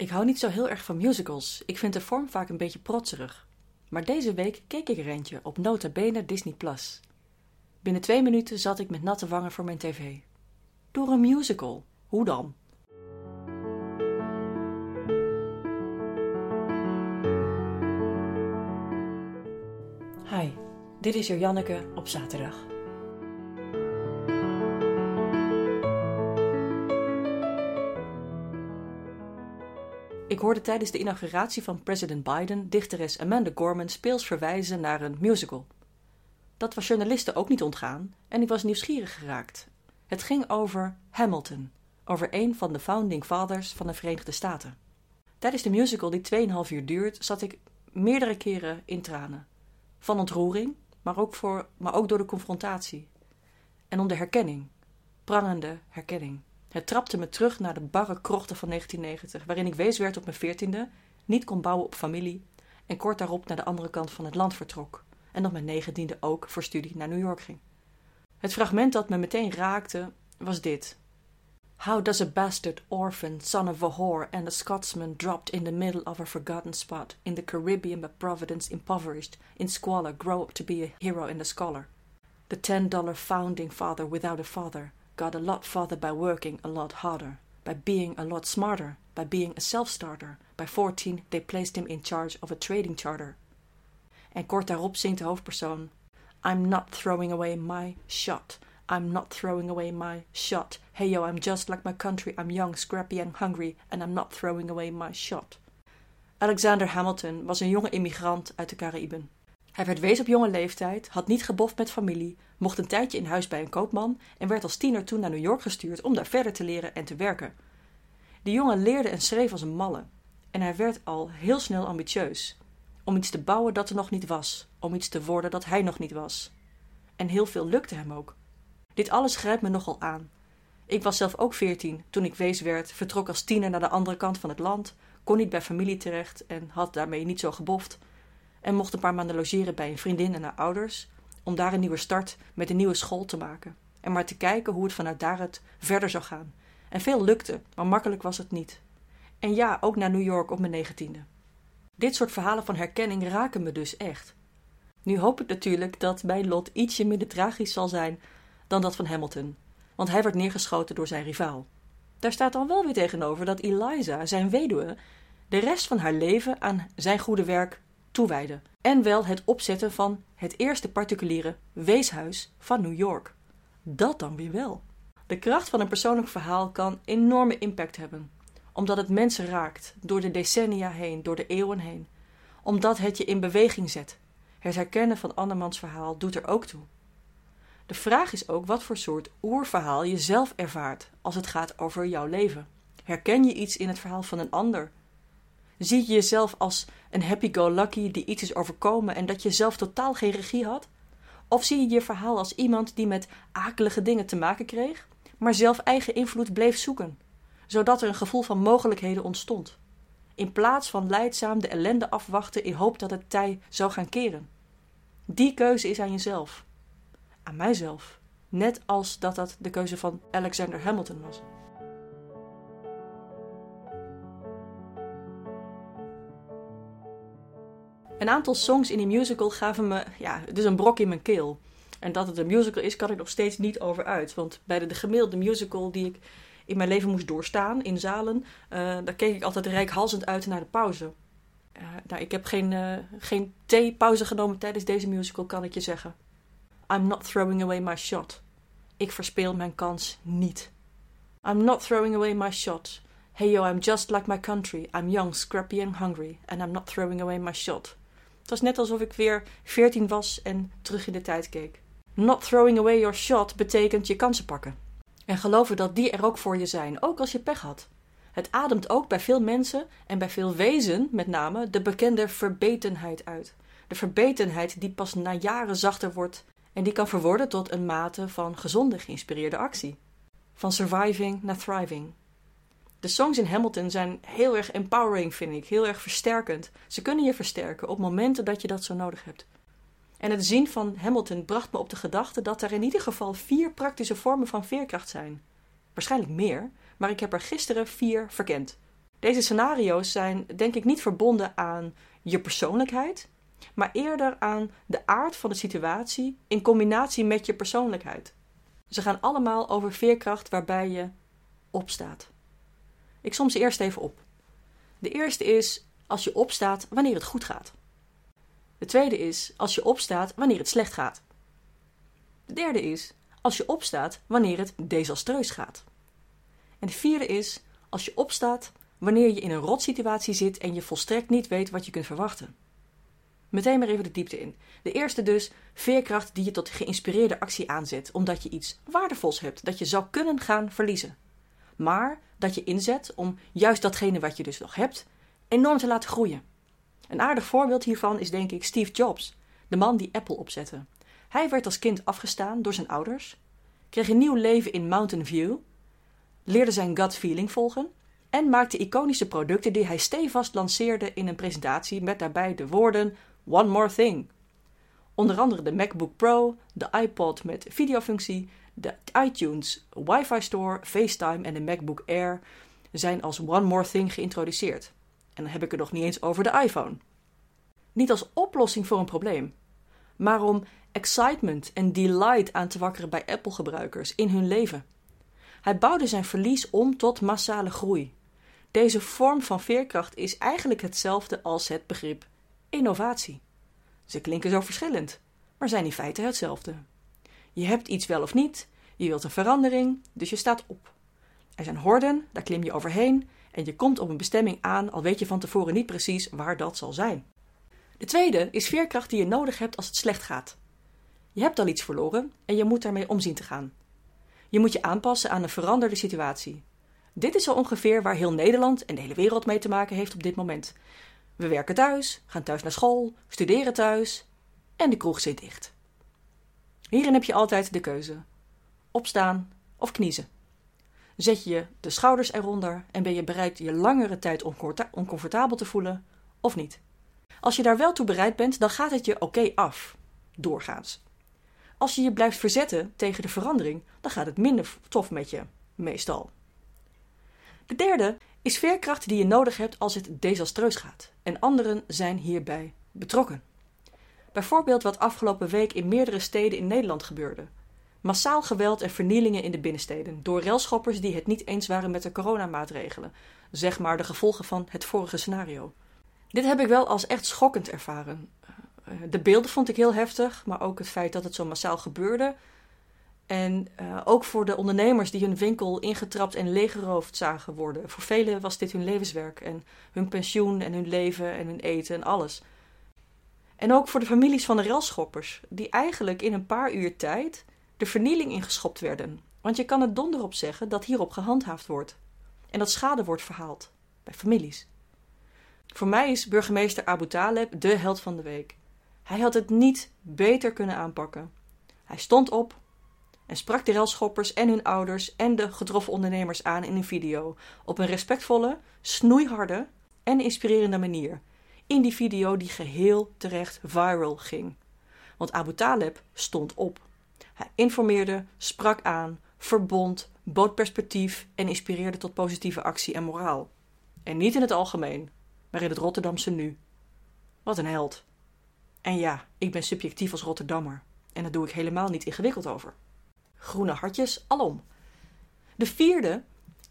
Ik hou niet zo heel erg van musicals. Ik vind de vorm vaak een beetje protserig. Maar deze week keek ik er eentje op Nota Bene Disney+. Plus. Binnen twee minuten zat ik met natte wangen voor mijn tv. Door een musical. Hoe dan? Hi, dit is Janneke op zaterdag. Hoorde tijdens de inauguratie van president Biden dichteres Amanda Gorman speels verwijzen naar een musical. Dat was journalisten ook niet ontgaan en ik was nieuwsgierig geraakt. Het ging over Hamilton, over een van de founding fathers van de Verenigde Staten. Tijdens de musical die 2,5 uur duurt, zat ik meerdere keren in tranen. Van ontroering, maar ook, voor, maar ook door de confrontatie. En om de herkenning, prangende herkenning. Het trapte me terug naar de barre krochten van 1990, waarin ik wees werd op mijn veertiende, niet kon bouwen op familie en kort daarop naar de andere kant van het land vertrok en op mijn negentiende ook voor studie naar New York ging. Het fragment dat me meteen raakte was dit. How does a bastard orphan, son of a whore, and a Scotsman dropped in the middle of a forgotten spot in the Caribbean by Providence impoverished, in squalor, grow up to be a hero and a scholar? The ten dollar founding father without a father got a lot farther by working a lot harder, by being a lot smarter, by being a self starter. By fourteen they placed him in charge of a trading charter. En kort daarop zingt de hoofdpersoon: I'm not throwing away my shot. I'm not throwing away my shot. Hey yo, I'm just like my country. I'm young, scrappy and hungry, and I'm not throwing away my shot. Alexander Hamilton was een jonge immigrant uit de Caraïben. Hij werd wees op jonge leeftijd, had niet geboft met familie, mocht een tijdje in huis bij een koopman en werd als tiener toen naar New York gestuurd om daar verder te leren en te werken. De jongen leerde en schreef als een malle. En hij werd al heel snel ambitieus. Om iets te bouwen dat er nog niet was, om iets te worden dat hij nog niet was. En heel veel lukte hem ook. Dit alles grijpt me nogal aan. Ik was zelf ook veertien toen ik wees werd, vertrok als tiener naar de andere kant van het land, kon niet bij familie terecht en had daarmee niet zo geboft. En mocht een paar maanden logeren bij een vriendin en haar ouders, om daar een nieuwe start met een nieuwe school te maken. En maar te kijken hoe het vanuit daaruit verder zou gaan. En veel lukte, maar makkelijk was het niet. En ja, ook naar New York op mijn negentiende. Dit soort verhalen van herkenning raken me dus echt. Nu hoop ik natuurlijk dat mijn lot ietsje minder tragisch zal zijn dan dat van Hamilton, want hij werd neergeschoten door zijn rivaal. Daar staat dan wel weer tegenover dat Eliza, zijn weduwe, de rest van haar leven aan zijn goede werk En wel het opzetten van het eerste particuliere weeshuis van New York. Dat dan weer wel. De kracht van een persoonlijk verhaal kan enorme impact hebben, omdat het mensen raakt, door de decennia heen, door de eeuwen heen, omdat het je in beweging zet. Het herkennen van andermans verhaal doet er ook toe. De vraag is ook wat voor soort oerverhaal je zelf ervaart als het gaat over jouw leven. Herken je iets in het verhaal van een ander? Zie je jezelf als een happy-go-lucky die iets is overkomen en dat je zelf totaal geen regie had? Of zie je je verhaal als iemand die met akelige dingen te maken kreeg, maar zelf eigen invloed bleef zoeken, zodat er een gevoel van mogelijkheden ontstond, in plaats van leidzaam de ellende afwachten in hoop dat het tij zou gaan keren? Die keuze is aan jezelf, aan mijzelf, net als dat dat de keuze van Alexander Hamilton was. Een aantal songs in die musical gaven me, ja, is een brok in mijn keel. En dat het een musical is, kan ik nog steeds niet over uit. Want bij de, de gemiddelde musical die ik in mijn leven moest doorstaan in zalen, uh, daar keek ik altijd rijkhalsend uit naar de pauze. Uh, nou, ik heb geen, uh, geen theepauze genomen tijdens deze musical, kan ik je zeggen. I'm not throwing away my shot. Ik verspeel mijn kans niet. I'm not throwing away my shot. Hey yo, I'm just like my country. I'm young, scrappy and hungry. And I'm not throwing away my shot. Het was net alsof ik weer veertien was en terug in de tijd keek. Not throwing away your shot betekent je kansen pakken. En geloven dat die er ook voor je zijn, ook als je pech had. Het ademt ook bij veel mensen en bij veel wezen met name de bekende verbetenheid uit. De verbetenheid die pas na jaren zachter wordt en die kan verworden tot een mate van gezonde geïnspireerde actie. Van surviving naar thriving. De songs in Hamilton zijn heel erg empowering, vind ik. Heel erg versterkend. Ze kunnen je versterken op momenten dat je dat zo nodig hebt. En het zien van Hamilton bracht me op de gedachte dat er in ieder geval vier praktische vormen van veerkracht zijn. Waarschijnlijk meer, maar ik heb er gisteren vier verkend. Deze scenario's zijn denk ik niet verbonden aan je persoonlijkheid, maar eerder aan de aard van de situatie in combinatie met je persoonlijkheid. Ze gaan allemaal over veerkracht waarbij je opstaat. Ik som ze eerst even op. De eerste is als je opstaat wanneer het goed gaat. De tweede is als je opstaat wanneer het slecht gaat. De derde is als je opstaat wanneer het desastreus gaat. En de vierde is als je opstaat wanneer je in een rotsituatie zit en je volstrekt niet weet wat je kunt verwachten. Meteen maar even de diepte in. De eerste dus, veerkracht die je tot geïnspireerde actie aanzet, omdat je iets waardevols hebt dat je zou kunnen gaan verliezen. Maar dat je inzet om juist datgene wat je dus nog hebt, enorm te laten groeien. Een aardig voorbeeld hiervan is denk ik Steve Jobs, de man die Apple opzette. Hij werd als kind afgestaan door zijn ouders, kreeg een nieuw leven in Mountain View, leerde zijn gut feeling volgen en maakte iconische producten die hij stevast lanceerde in een presentatie met daarbij de woorden One More Thing. Onder andere de MacBook Pro, de iPod met videofunctie, de iTunes, Wi-Fi Store, FaceTime en de MacBook Air zijn als One More Thing geïntroduceerd. En dan heb ik het nog niet eens over de iPhone. Niet als oplossing voor een probleem, maar om excitement en delight aan te wakkeren bij Apple-gebruikers in hun leven. Hij bouwde zijn verlies om tot massale groei. Deze vorm van veerkracht is eigenlijk hetzelfde als het begrip innovatie. Ze klinken zo verschillend, maar zijn in feite hetzelfde. Je hebt iets wel of niet, je wilt een verandering, dus je staat op. Er zijn horden, daar klim je overheen en je komt op een bestemming aan, al weet je van tevoren niet precies waar dat zal zijn. De tweede is veerkracht die je nodig hebt als het slecht gaat. Je hebt al iets verloren en je moet daarmee omzien te gaan. Je moet je aanpassen aan een veranderde situatie. Dit is zo ongeveer waar heel Nederland en de hele wereld mee te maken heeft op dit moment. We werken thuis, gaan thuis naar school, studeren thuis en de kroeg zit dicht. Hierin heb je altijd de keuze: opstaan of kniezen. Zet je de schouders eronder en ben je bereid je langere tijd oncomfortabel te voelen of niet? Als je daar wel toe bereid bent, dan gaat het je oké af, doorgaans. Als je je blijft verzetten tegen de verandering, dan gaat het minder tof met je, meestal. De derde is veerkracht die je nodig hebt als het desastreus gaat. En anderen zijn hierbij betrokken. Bijvoorbeeld wat afgelopen week in meerdere steden in Nederland gebeurde. Massaal geweld en vernielingen in de binnensteden door relschoppers die het niet eens waren met de coronamaatregelen, zeg maar de gevolgen van het vorige scenario. Dit heb ik wel als echt schokkend ervaren. De beelden vond ik heel heftig, maar ook het feit dat het zo massaal gebeurde. En uh, ook voor de ondernemers die hun winkel ingetrapt en leeggeroofd zagen worden. Voor velen was dit hun levenswerk en hun pensioen en hun leven en hun eten en alles. En ook voor de families van de relschoppers, die eigenlijk in een paar uur tijd de vernieling ingeschopt werden. Want je kan het donder op zeggen dat hierop gehandhaafd wordt. En dat schade wordt verhaald bij families. Voor mij is burgemeester Abu Taleb de held van de week. Hij had het niet beter kunnen aanpakken. Hij stond op en sprak de relschoppers en hun ouders en de getroffen ondernemers aan in een video op een respectvolle, snoeiharde en inspirerende manier. In die video die geheel terecht viral ging. Want Abu Taleb stond op. Hij informeerde, sprak aan, verbond, bood perspectief en inspireerde tot positieve actie en moraal. En niet in het algemeen, maar in het Rotterdamse nu. Wat een held. En ja, ik ben subjectief als Rotterdammer. En daar doe ik helemaal niet ingewikkeld over. Groene hartjes alom. De vierde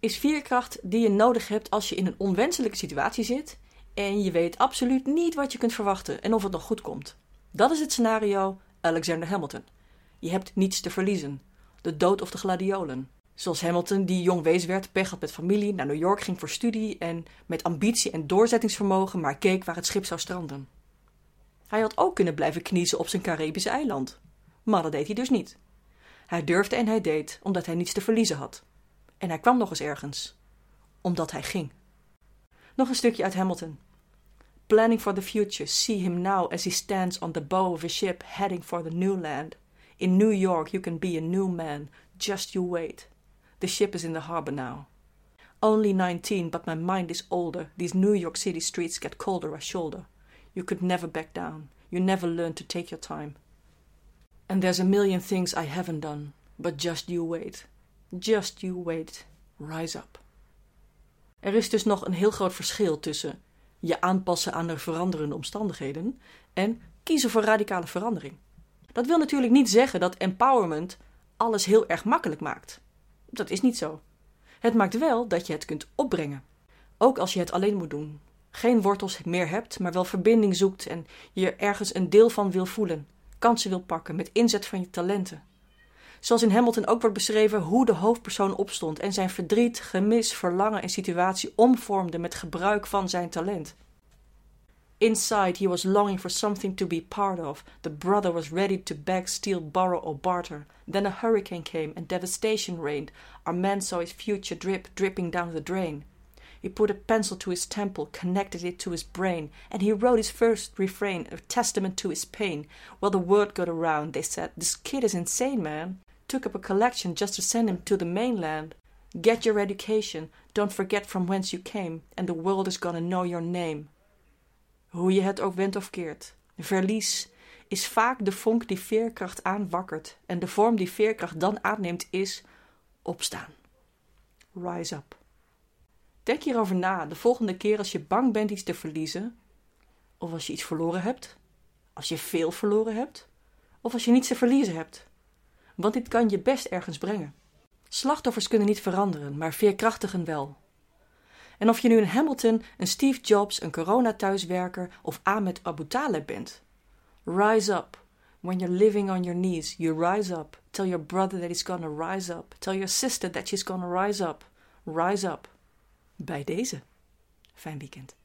is veerkracht die je nodig hebt als je in een onwenselijke situatie zit en je weet absoluut niet wat je kunt verwachten en of het nog goed komt. Dat is het scenario Alexander Hamilton. Je hebt niets te verliezen. De dood of de gladiolen. Zoals Hamilton, die jong wees werd, pech had met familie, naar New York ging voor studie en met ambitie en doorzettingsvermogen maar keek waar het schip zou stranden. Hij had ook kunnen blijven kniezen op zijn Caribische eiland. Maar dat deed hij dus niet. Hij durfde en hij deed, omdat hij niets te verliezen had. En hij kwam nog eens ergens. Omdat hij ging. Nog een stukje uit Hamilton. Planning for the future, see him now as he stands on the bow of a ship heading for the new land. In New York you can be a new man, just you wait. The ship is in the harbor now. Only nineteen, but my mind is older. These New York City streets get colder a shoulder. You could never back down. You never learn to take your time. And there's a million things I haven't done, but just you wait. Just you wait. Rise up. Er is dus nog een heel groot verschil tussen je aanpassen aan de veranderende omstandigheden en kiezen voor radicale verandering. Dat wil natuurlijk niet zeggen dat empowerment alles heel erg makkelijk maakt. Dat is niet zo. Het maakt wel dat je het kunt opbrengen. Ook als je het alleen moet doen. Geen wortels meer hebt, maar wel verbinding zoekt en je ergens een deel van wil voelen. Kansen wil pakken met inzet van je talenten. Zoals in Hamilton ook wordt beschreven hoe de hoofdpersoon opstond en zijn verdriet, gemis, verlangen en situatie omvormde met gebruik van zijn talent. Inside, he was longing for something to be part of. The brother was ready to beg, steal, borrow, or barter. Then a hurricane came and devastation reigned. Our man saw his future drip, dripping down the drain. He put a pencil to his temple, connected it to his brain, and he wrote his first refrain, a testament to his pain. Well, the word got around. They said, This kid is insane, man. Took up a collection just to send him to the mainland. Get your education, don't forget from whence you came, and the world is gonna know your name. Hoe je het ook wendt of keert. Verlies is vaak de vonk die veerkracht aanwakkert. En de vorm die veerkracht dan aanneemt is opstaan. Rise up. Denk hierover na de volgende keer als je bang bent iets te verliezen. Of als je iets verloren hebt. Als je veel verloren hebt. Of als je niets te verliezen hebt. Want dit kan je best ergens brengen. Slachtoffers kunnen niet veranderen, maar veerkrachtigen wel. En of je nu een Hamilton, een Steve Jobs, een corona-thuiswerker of Ahmed Abu Talib bent. Rise up. When you're living on your knees, you rise up. Tell your brother that he's gonna rise up. Tell your sister that she's gonna rise up. Rise up. Bij deze. Fijn weekend.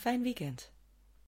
Fijn weekend.